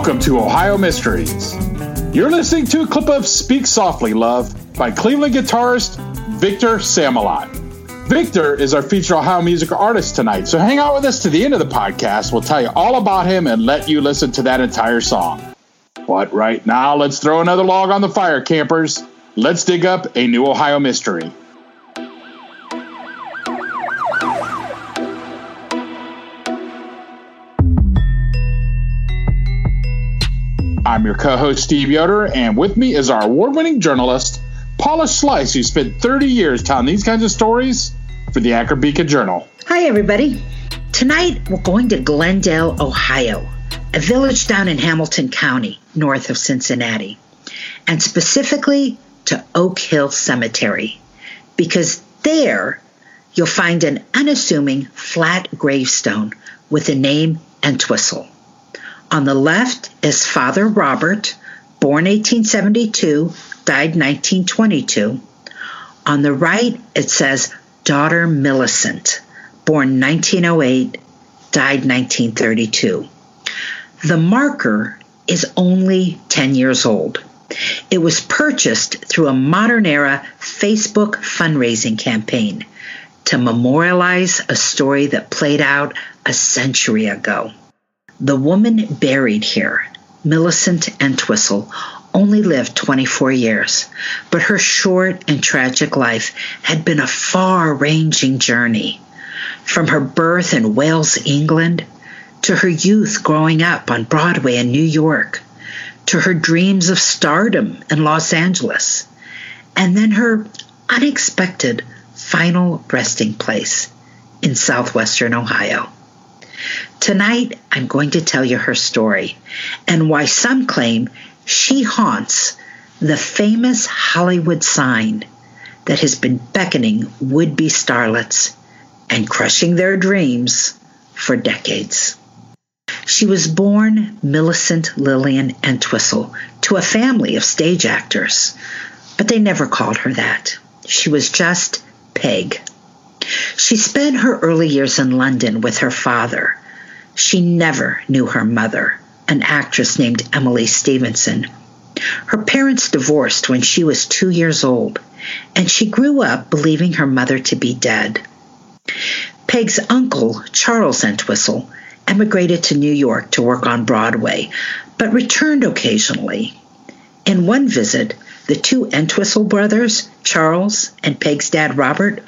welcome to Ohio Mysteries. You're listening to a clip of Speak Softly, Love by Cleveland guitarist Victor Samalot. Victor is our featured Ohio music artist tonight, so hang out with us to the end of the podcast. We'll tell you all about him and let you listen to that entire song. But right now, let's throw another log on the fire, campers. Let's dig up a new Ohio mystery. I'm your co host, Steve Yoder, and with me is our award winning journalist, Paula Schleis, who spent 30 years telling these kinds of stories for the Akron Beacon Journal. Hi, everybody. Tonight, we're going to Glendale, Ohio, a village down in Hamilton County, north of Cincinnati, and specifically to Oak Hill Cemetery, because there you'll find an unassuming flat gravestone with a name Entwistle. On the left is Father Robert, born 1872, died 1922. On the right, it says daughter Millicent, born 1908, died 1932. The marker is only 10 years old. It was purchased through a modern era Facebook fundraising campaign to memorialize a story that played out a century ago. The woman buried here, Millicent Entwistle, only lived 24 years, but her short and tragic life had been a far ranging journey. From her birth in Wales, England, to her youth growing up on Broadway in New York, to her dreams of stardom in Los Angeles, and then her unexpected final resting place in southwestern Ohio. Tonight, I'm going to tell you her story and why some claim she haunts the famous Hollywood sign that has been beckoning would be starlets and crushing their dreams for decades. She was born Millicent Lillian Entwistle to a family of stage actors, but they never called her that. She was just Peg. She spent her early years in London with her father. She never knew her mother, an actress named Emily Stevenson. Her parents divorced when she was two years old, and she grew up believing her mother to be dead. Peg's uncle, Charles Entwistle, emigrated to New York to work on Broadway, but returned occasionally. In one visit, the two Entwistle brothers, Charles and Peg's dad Robert,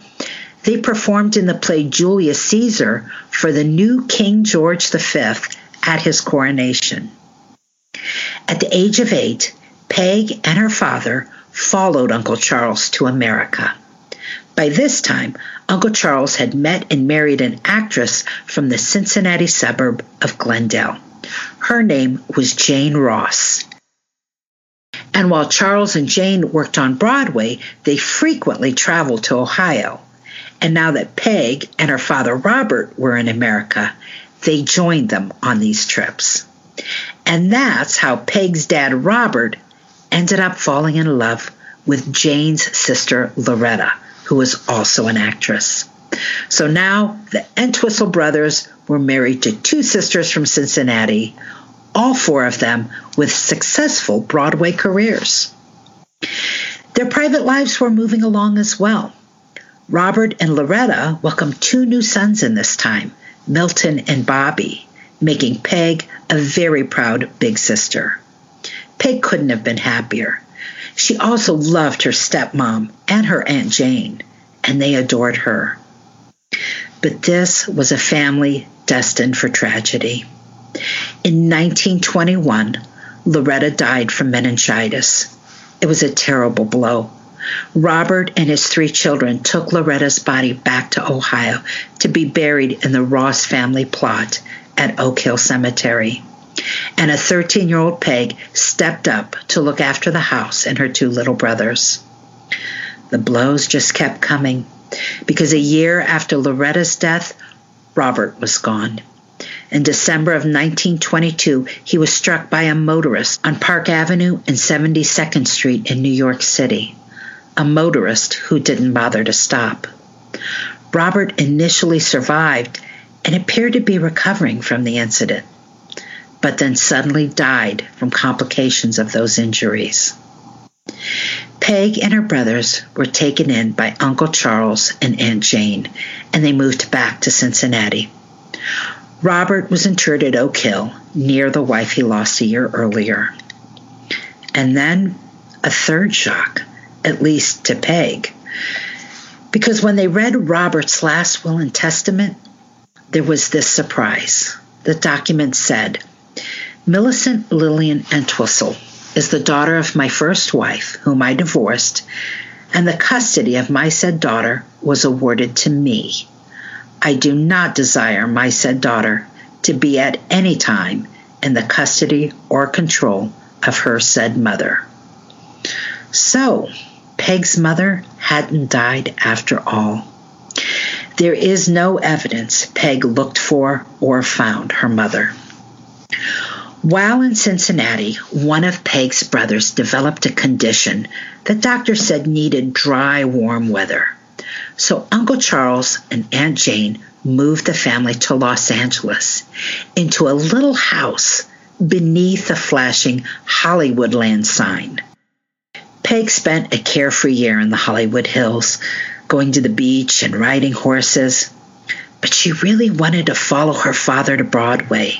they performed in the play Julius Caesar for the new King George V at his coronation. At the age of eight, Peg and her father followed Uncle Charles to America. By this time, Uncle Charles had met and married an actress from the Cincinnati suburb of Glendale. Her name was Jane Ross. And while Charles and Jane worked on Broadway, they frequently traveled to Ohio. And now that Peg and her father Robert were in America, they joined them on these trips. And that's how Peg's dad Robert ended up falling in love with Jane's sister Loretta, who was also an actress. So now the Entwistle brothers were married to two sisters from Cincinnati, all four of them with successful Broadway careers. Their private lives were moving along as well. Robert and Loretta welcomed two new sons in this time, Milton and Bobby, making Peg a very proud big sister. Peg couldn't have been happier. She also loved her stepmom and her Aunt Jane, and they adored her. But this was a family destined for tragedy. In 1921, Loretta died from meningitis. It was a terrible blow Robert and his three children took Loretta's body back to Ohio to be buried in the Ross family plot at Oak Hill Cemetery. And a 13 year old Peg stepped up to look after the house and her two little brothers. The blows just kept coming because a year after Loretta's death, Robert was gone. In December of 1922, he was struck by a motorist on Park Avenue and 72nd Street in New York City a motorist who didn't bother to stop. Robert initially survived and appeared to be recovering from the incident. but then suddenly died from complications of those injuries. Peg and her brothers were taken in by Uncle Charles and Aunt Jane, and they moved back to Cincinnati. Robert was interred at Oak Hill, near the wife he lost a year earlier. And then a third shock, at least to Peg. Because when they read Robert's last will and testament, there was this surprise. The document said, Millicent Lillian Entwistle is the daughter of my first wife, whom I divorced, and the custody of my said daughter was awarded to me. I do not desire my said daughter to be at any time in the custody or control of her said mother. So, Peg's mother hadn't died after all. There is no evidence Peg looked for or found her mother. While in Cincinnati, one of Peg's brothers developed a condition that doctors said needed dry, warm weather. So Uncle Charles and Aunt Jane moved the family to Los Angeles into a little house beneath a flashing Hollywoodland sign. Peg spent a carefree year in the Hollywood Hills, going to the beach and riding horses, but she really wanted to follow her father to Broadway.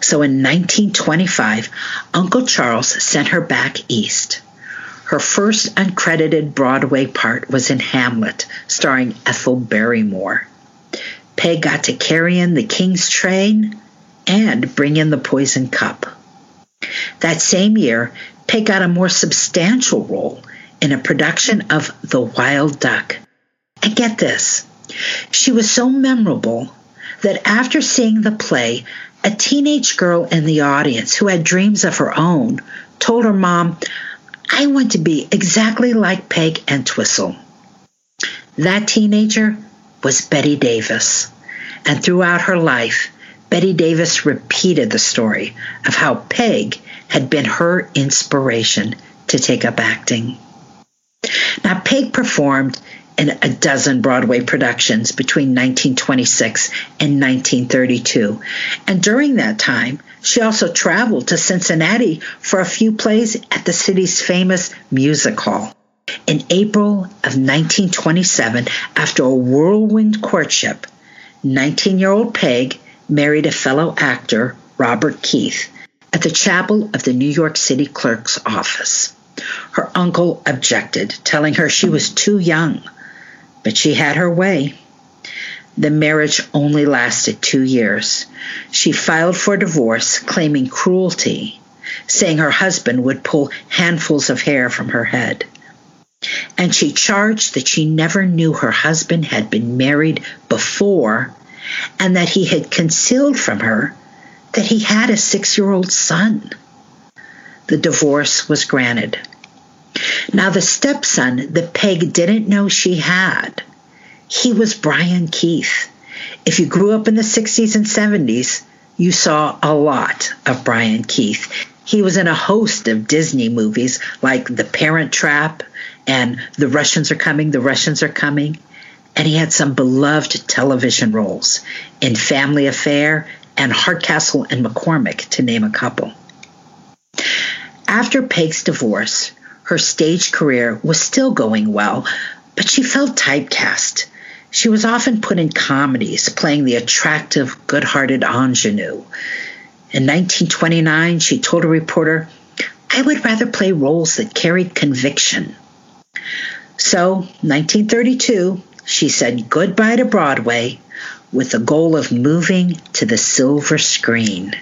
So in 1925, Uncle Charles sent her back east. Her first uncredited Broadway part was in Hamlet, starring Ethel Barrymore. Peg got to carry in the King's train and bring in the poison cup. That same year, Peg got a more substantial role in a production of The Wild Duck. And get this, she was so memorable that after seeing the play, a teenage girl in the audience who had dreams of her own told her mom, I want to be exactly like Peg and Entwistle. That teenager was Bette Davis. And throughout her life, Bette Davis repeated the story of how Peg had been her inspiration to take up acting. Now, Peg performed in a dozen Broadway productions between 1926 and 1932. And during that time, she also traveled to Cincinnati for a few plays at the city's famous music hall. In April of 1927, after a whirlwind courtship, 19 year old Peg married a fellow actor, Robert Keith, at the chapel of the New York City clerk's office. Her uncle objected, telling her she was too young but she had her way. The marriage only lasted two years. She filed for divorce, claiming cruelty, saying her husband would pull handfuls of hair from her head. And she charged that she never knew her husband had been married before and that he had concealed from her that he had a six year old son. The divorce was granted. Now, the stepson that Peg didn't know she had, he was Brian Keith. If you grew up in the 60s and 70s, you saw a lot of Brian Keith. He was in a host of Disney movies like The Parent Trap and The Russians Are Coming, The Russians Are Coming. And he had some beloved television roles in Family Affair and Hardcastle and McCormick, to name a couple. After Peg's divorce, her stage career was still going well, but she felt typecast. She was often put in comedies, playing the attractive, good hearted ingenue. In 1929, she told a reporter, I would rather play roles that carried conviction. So, 1932, she said goodbye to Broadway with the goal of moving to the silver screen.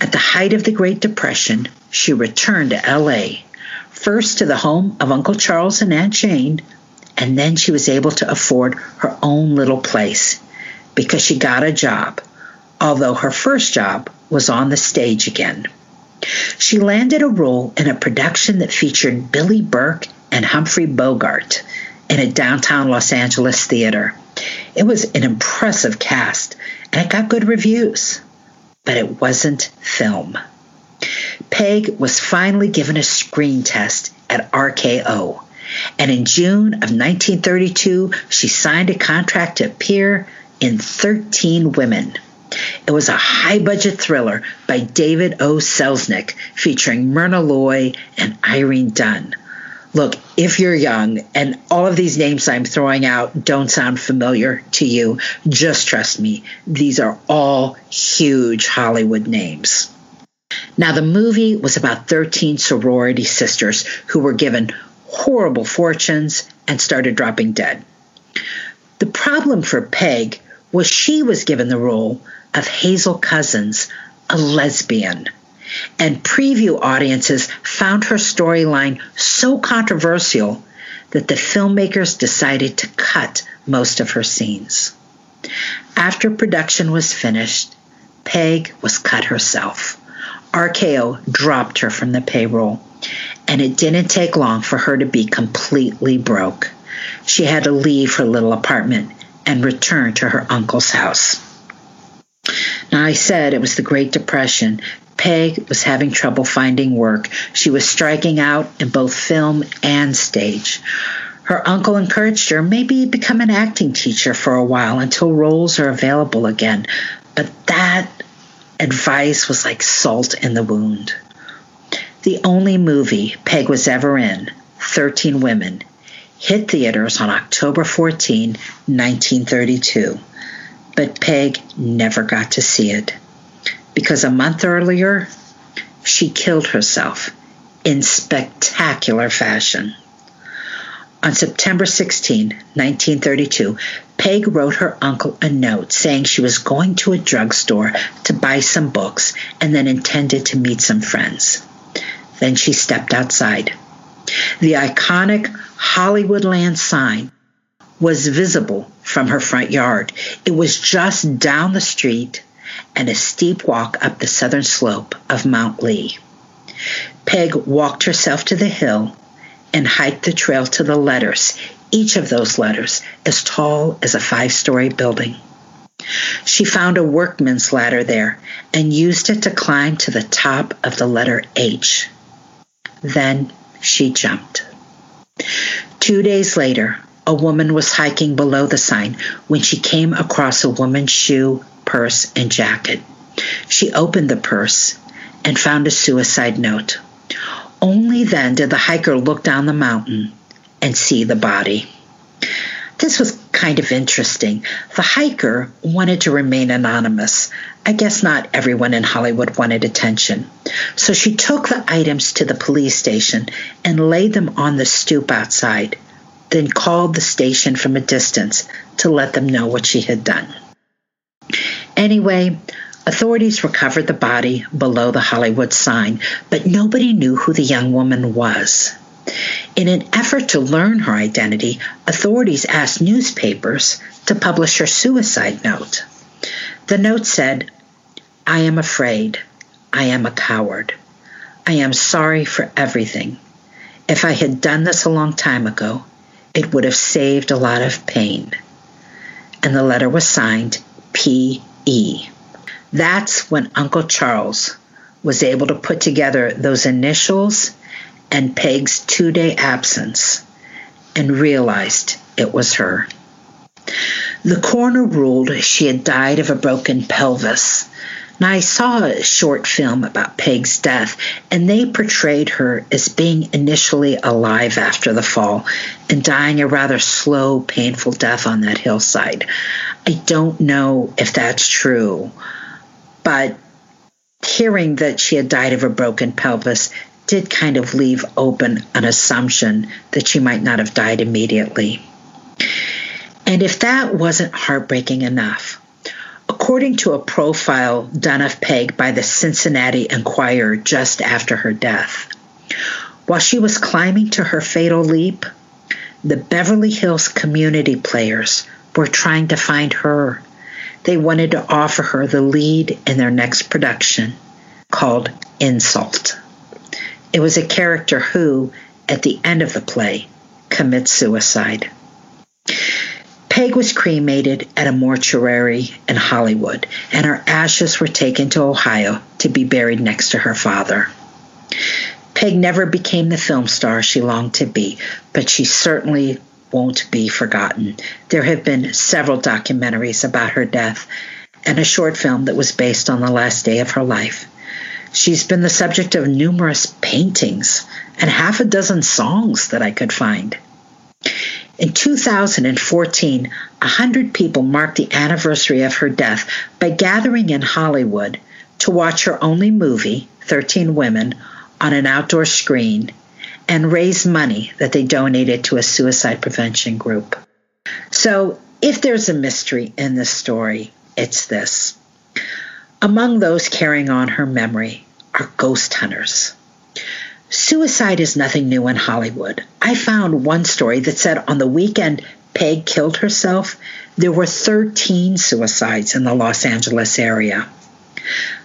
At the height of the Great Depression, she returned to LA first to the home of Uncle Charles and Aunt Jane, and then she was able to afford her own little place because she got a job, although her first job was on the stage again. She landed a role in a production that featured Billie Burke and Humphrey Bogart in a downtown Los Angeles theater. It was an impressive cast and it got good reviews, but it wasn't film. Peg was finally given a screen test at RKO. And in June of 1932, she signed a contract to appear in 13 Women. It was a high budget thriller by David O. Selznick featuring Myrna Loy and Irene Dunne. Look, if you're young and all of these names I'm throwing out don't sound familiar to you, just trust me. These are all huge Hollywood names. Now, the movie was about 13 sorority sisters who were given horrible fortunes and started dropping dead. The problem for Peg was she was given the role of Hazel Cousins, a lesbian. And preview audiences found her storyline so controversial that the filmmakers decided to cut most of her scenes. After production was finished, Peg was cut herself. RKO dropped her from the payroll, and it didn't take long for her to be completely broke. She had to leave her little apartment and return to her uncle's house. Now, I said it was the Great Depression. Peg was having trouble finding work. She was striking out in both film and stage. Her uncle encouraged her maybe become an acting teacher for a while until roles are available again. But that advice was like salt in the wound. The only movie Peg was ever in, 13 Women, hit theaters on October 14, 1932. But Peg never got to see it because a month earlier, she killed herself in spectacular fashion. On September 16, 1932, Peg wrote her uncle a note saying she was going to a drugstore to buy some books and then intended to meet some friends. Then she stepped outside. The iconic Hollywoodland sign was visible from her front yard. It was just down the street and a steep walk up the southern slope of Mount Lee. Peg walked herself to the hill and hiked the trail to the letters, each of those letters as tall as a five story building. She found a workman's ladder there and used it to climb to the top of the letter H. Then she jumped. Two days later, a woman was hiking below the sign when she came across a woman's shoe, purse, and jacket. She opened the purse and found a suicide note. Only then did the hiker look down the mountain and see the body. This was kind of interesting. The hiker wanted to remain anonymous. I guess not everyone in Hollywood wanted attention. So she took the items to the police station and laid them on the stoop outside, then called the station from a distance to let them know what she had done. Anyway, authorities recovered the body below the Hollywood sign, but nobody knew who the young woman was. In an effort to learn her identity, authorities asked newspapers to publish her suicide note. The note said, I am afraid. I am a coward. I am sorry for everything. If I had done this a long time ago, it would have saved a lot of pain. And the letter was signed P.E. That's when Uncle Charles was able to put together those initials and Peg's two day absence and realized it was her. The coroner ruled she had died of a broken pelvis. Now, I saw a short film about Peg's death, and they portrayed her as being initially alive after the fall and dying a rather slow, painful death on that hillside. I don't know if that's true, but hearing that she had died of a broken pelvis did kind of leave open an assumption that she might not have died immediately. And if that wasn't heartbreaking enough, according to a profile done of Peg by the Cincinnati Enquirer just after her death, while she was climbing to her fatal leap, the Beverly Hills community players were trying to find her. They wanted to offer her the lead in their next production called Insult. It was a character who, at the end of the play, commits suicide. Peg was cremated at a mortuary in Hollywood, and her ashes were taken to Ohio to be buried next to her father. Peg never became the film star she longed to be, but she certainly won't be forgotten. There have been several documentaries about her death, and a short film that was based on the last day of her life. She's been the subject of numerous paintings and half a dozen songs that I could find. In 2014, 100 people marked the anniversary of her death by gathering in Hollywood to watch her only movie, 13 Women, on an outdoor screen and raise money that they donated to a suicide prevention group. So, if there's a mystery in this story, it's this. Among those carrying on her memory are ghost hunters. Suicide is nothing new in Hollywood. I found one story that said on the weekend Peg killed herself, there were 13 suicides in the Los Angeles area.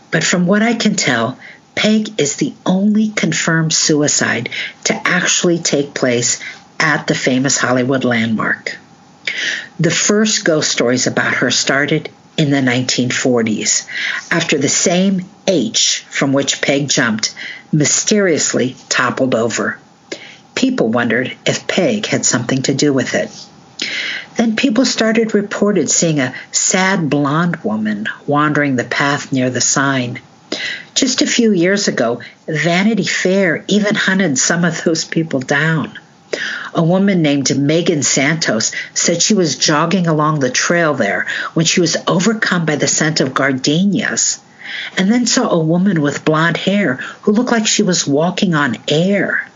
But from what I can tell, Peg is the only confirmed suicide to actually take place at the famous Hollywood landmark. The first ghost stories about her started in the 1940s after the same H from which Peg jumped mysteriously toppled over. People wondered if Peg had something to do with it. Then people started reported seeing a sad blonde woman wandering the path near the sign. Just a few years ago, Vanity Fair even hunted some of those people down. A woman named Megan Santos said she was jogging along the trail there when she was overcome by the scent of gardenias and then saw a woman with blonde hair who looked like she was walking on air.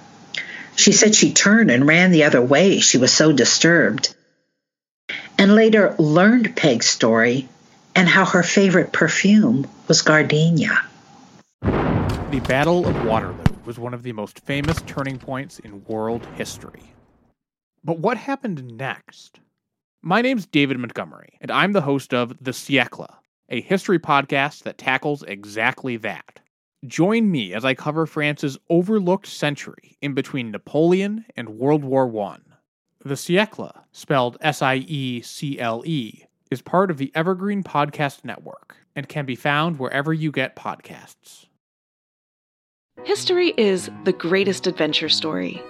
She said she turned and ran the other way. She was so disturbed. And later learned Peg's story and how her favorite perfume was gardenia. The Battle of Waterloo was one of the most famous turning points in world history. But what happened next? My name's David Montgomery, and I'm the host of The Siècle, a history podcast that tackles exactly that. Join me as I cover France's overlooked century in between Napoleon and World War I. The Siècle, spelled S I E C L E, is part of the Evergreen Podcast Network and can be found wherever you get podcasts. History is the greatest adventure story.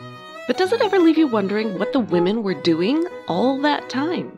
But does it ever leave you wondering what the women were doing all that time?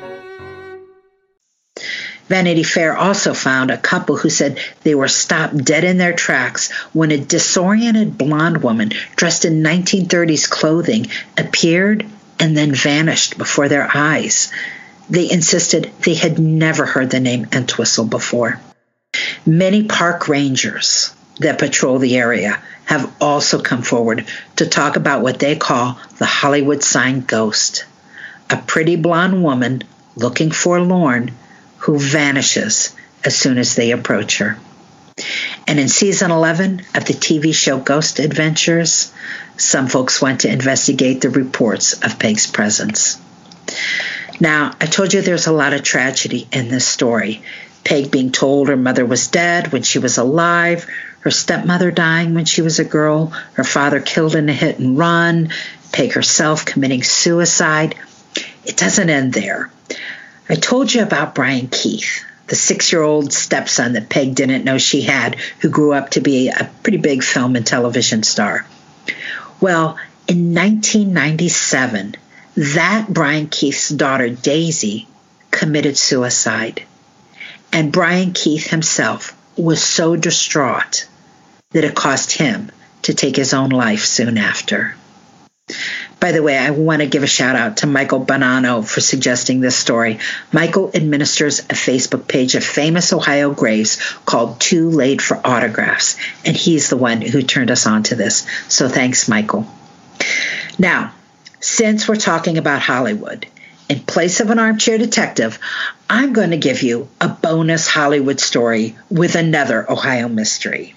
Vanity Fair also found a couple who said they were stopped dead in their tracks when a disoriented blonde woman dressed in 1930s clothing appeared and then vanished before their eyes. They insisted they had never heard the name Entwistle before. Many park rangers that patrol the area have also come forward to talk about what they call the Hollywood sign ghost. A pretty blonde woman looking forlorn who vanishes as soon as they approach her. And in season 11 of the TV show Ghost Adventures, some folks went to investigate the reports of Peg's presence. Now, I told you there's a lot of tragedy in this story. Peg being told her mother was dead when she was alive, her stepmother dying when she was a girl, her father killed in a hit and run, Peg herself committing suicide. It doesn't end there. I told you about Brian Keith, the six year old stepson that Peg didn't know she had, who grew up to be a pretty big film and television star. Well, in 1997, that Brian Keith's daughter, Daisy, committed suicide. And Brian Keith himself was so distraught that it caused him to take his own life soon after. By the way, I want to give a shout out to Michael Bonanno for suggesting this story. Michael administers a Facebook page of famous Ohio graves called Too Late for Autographs, and he's the one who turned us on to this. So thanks, Michael. Now, since we're talking about Hollywood, in place of an armchair detective, I'm going to give you a bonus Hollywood story with another Ohio mystery.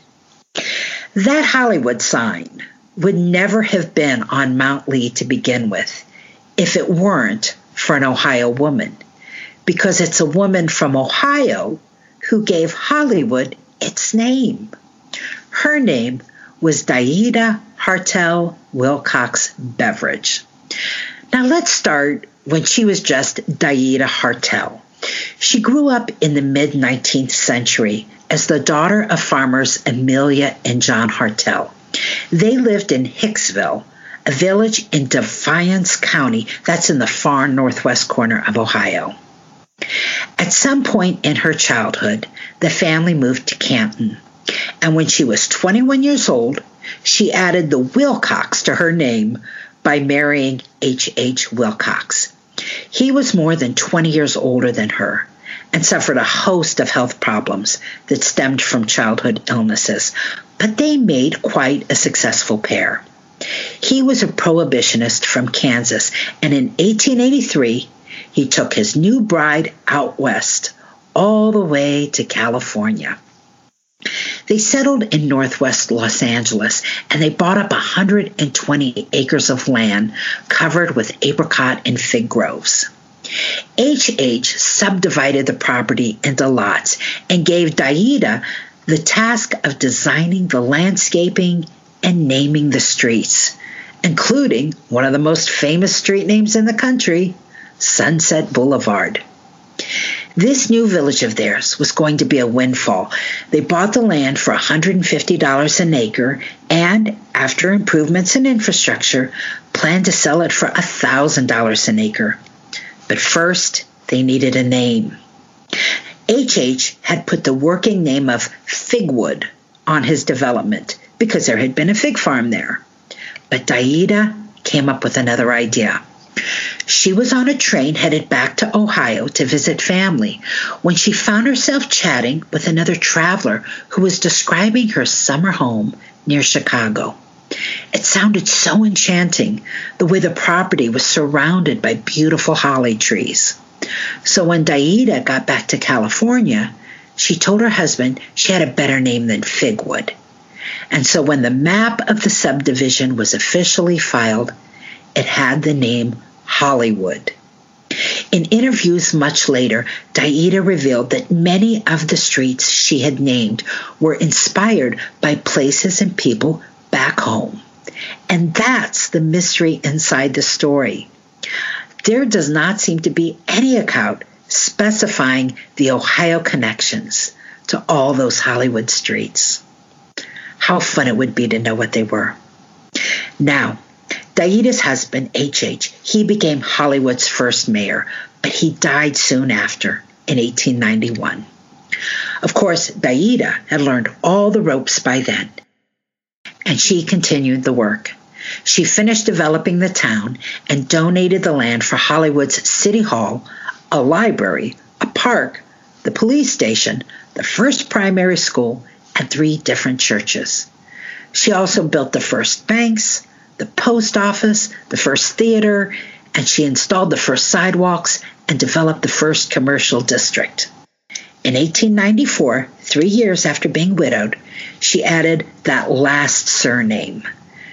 That Hollywood sign would never have been on Mount Lee to begin with if it weren't for an Ohio woman, because it's a woman from Ohio who gave Hollywood its name. Her name was Daeida Hartell Wilcox Beveridge. Now let's start when she was just Daida Hartel. She grew up in the mid 19th century as the daughter of farmers Amelia and John Hartell. They lived in Hicksville, a village in Defiance County that's in the far northwest corner of Ohio. At some point in her childhood, the family moved to Canton. And when she was 21 years old, she added the Wilcox to her name by marrying H. H. Wilcox. He was more than 20 years older than her and suffered a host of health problems that stemmed from childhood illnesses, but they made quite a successful pair. He was a prohibitionist from Kansas, and in 1883, he took his new bride out west, all the way to California. They settled in northwest Los Angeles and they bought up 120 acres of land covered with apricot and fig groves. HH subdivided the property into lots and gave Daeida the task of designing the landscaping and naming the streets, including one of the most famous street names in the country, Sunset Boulevard. This new village of theirs was going to be a windfall. They bought the land for $150 an acre and, after improvements in infrastructure, planned to sell it for $1,000 an acre. But first, they needed a name. HH had put the working name of Figwood on his development because there had been a fig farm there. But Daeida came up with another idea. She was on a train headed back to Ohio to visit family when she found herself chatting with another traveler who was describing her summer home near Chicago. It sounded so enchanting, the way the property was surrounded by beautiful holly trees. So when Daeida got back to California, she told her husband she had a better name than Figwood. And so when the map of the subdivision was officially filed, it had the name Hollywood. In interviews much later, Daeida revealed that many of the streets she had named were inspired by places and people back home. And that's the mystery inside the story. There does not seem to be any account specifying the Ohio connections to all those Hollywood streets. How fun it would be to know what they were. Now, Daeida's husband, H.H., he became Hollywood's first mayor, but he died soon after in 1891. Of course, Daeida had learned all the ropes by then, and she continued the work. She finished developing the town and donated the land for Hollywood's City Hall, a library, a park, the police station, the first primary school, and three different churches. She also built the first banks, the post office, the first theater, and she installed the first sidewalks and developed the first commercial district. In 1894, three years after being widowed, she added that last surname.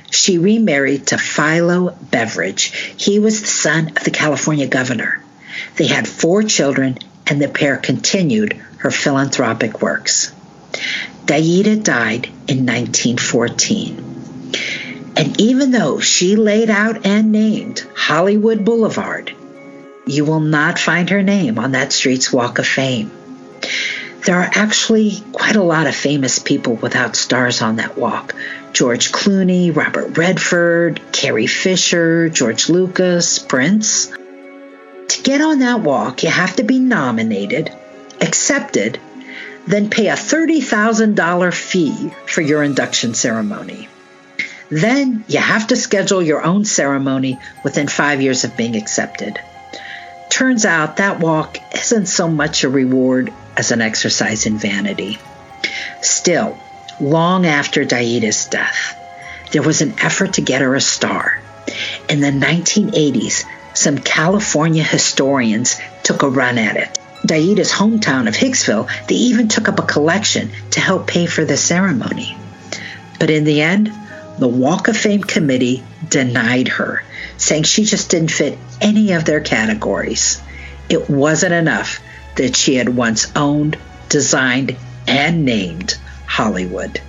She remarried to Philo Beveridge. He was the son of the California governor. They had four children, and the pair continued her philanthropic works. Daeida died in 1914. And even though she laid out and named Hollywood Boulevard, you will not find her name on that street's Walk of Fame. There are actually quite a lot of famous people without stars on that walk. George Clooney, Robert Redford, Carrie Fisher, George Lucas, Prince. To get on that walk, you have to be nominated, accepted, then pay a $30,000 fee for your induction ceremony. Then you have to schedule your own ceremony within five years of being accepted. Turns out that walk isn't so much a reward as an exercise in vanity. Still, long after Daeida's death, there was an effort to get her a star. In the 1980s, some California historians took a run at it. Daeida's hometown of Hicksville, they even took up a collection to help pay for the ceremony. But in the end, the Walk of Fame committee denied her, saying she just didn't fit any of their categories. It wasn't enough that she had once owned, designed, and named Hollywood.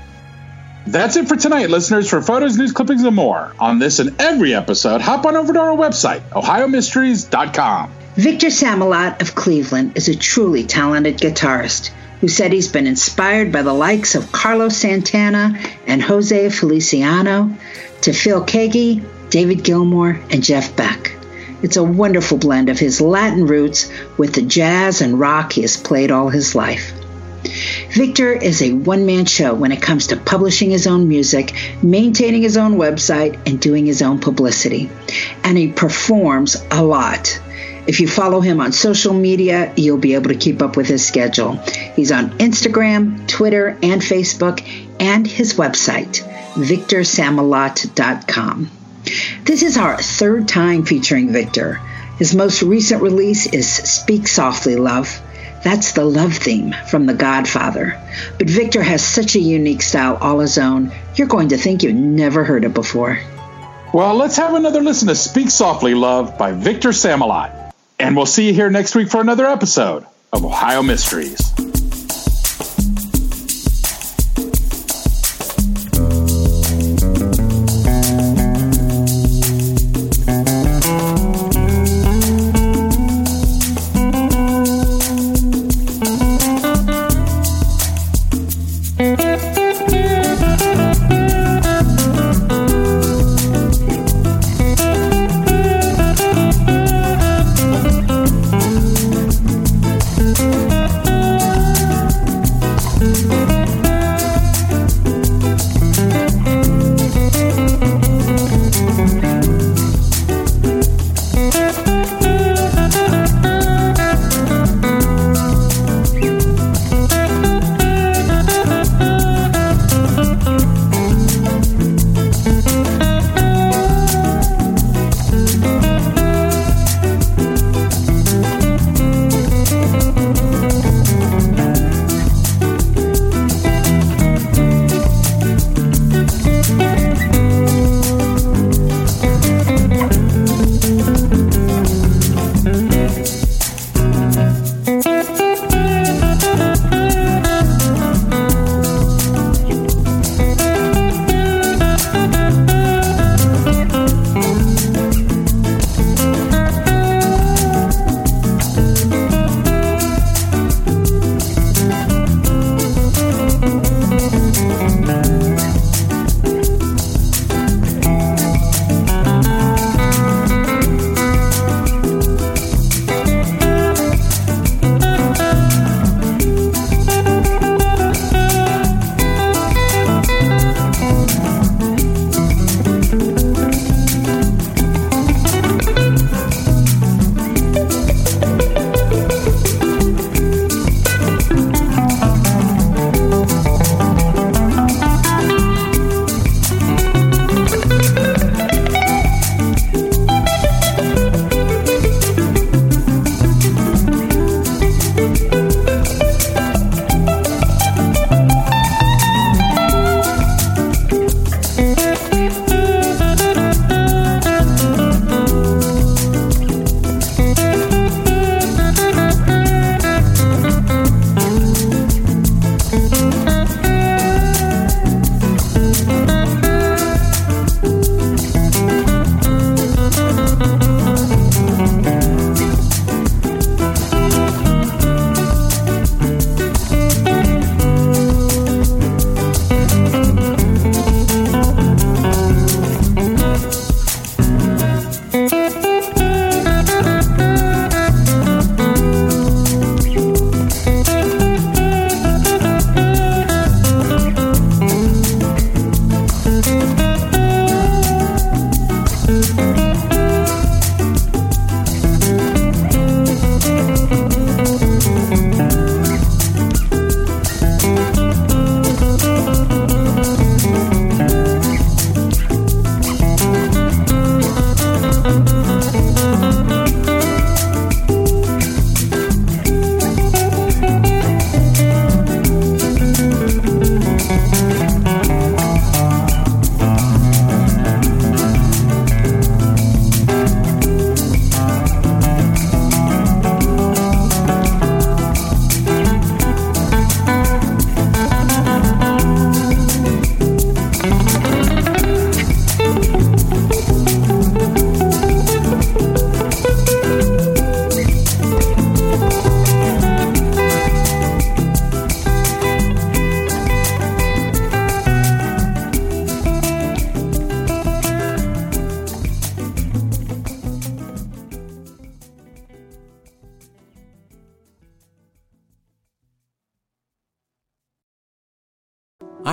That's it for tonight, listeners. For photos, news clippings, and more on this and every episode, hop on over to our website, ohiomysteries.com. Victor Samalot of Cleveland is a truly talented guitarist who said he's been inspired by the likes of Carlos Santana and Jose Feliciano to Phil Keaggy, David Gilmour, and Jeff Beck. It's a wonderful blend of his Latin roots with the jazz and rock he has played all his life. Victor is a one man show when it comes to publishing his own music, maintaining his own website, and doing his own publicity. And he performs a lot. If you follow him on social media, you'll be able to keep up with his schedule. He's on Instagram, Twitter, and Facebook, and his website, victorsamalot.com. This is our third time featuring Victor. His most recent release is Speak Softly, Love. That's the love theme from The Godfather. But Victor has such a unique style all his own, you're going to think you've never heard it before. Well, let's have another listen to Speak Softly Love by Victor Samalot. And we'll see you here next week for another episode of Ohio Mysteries.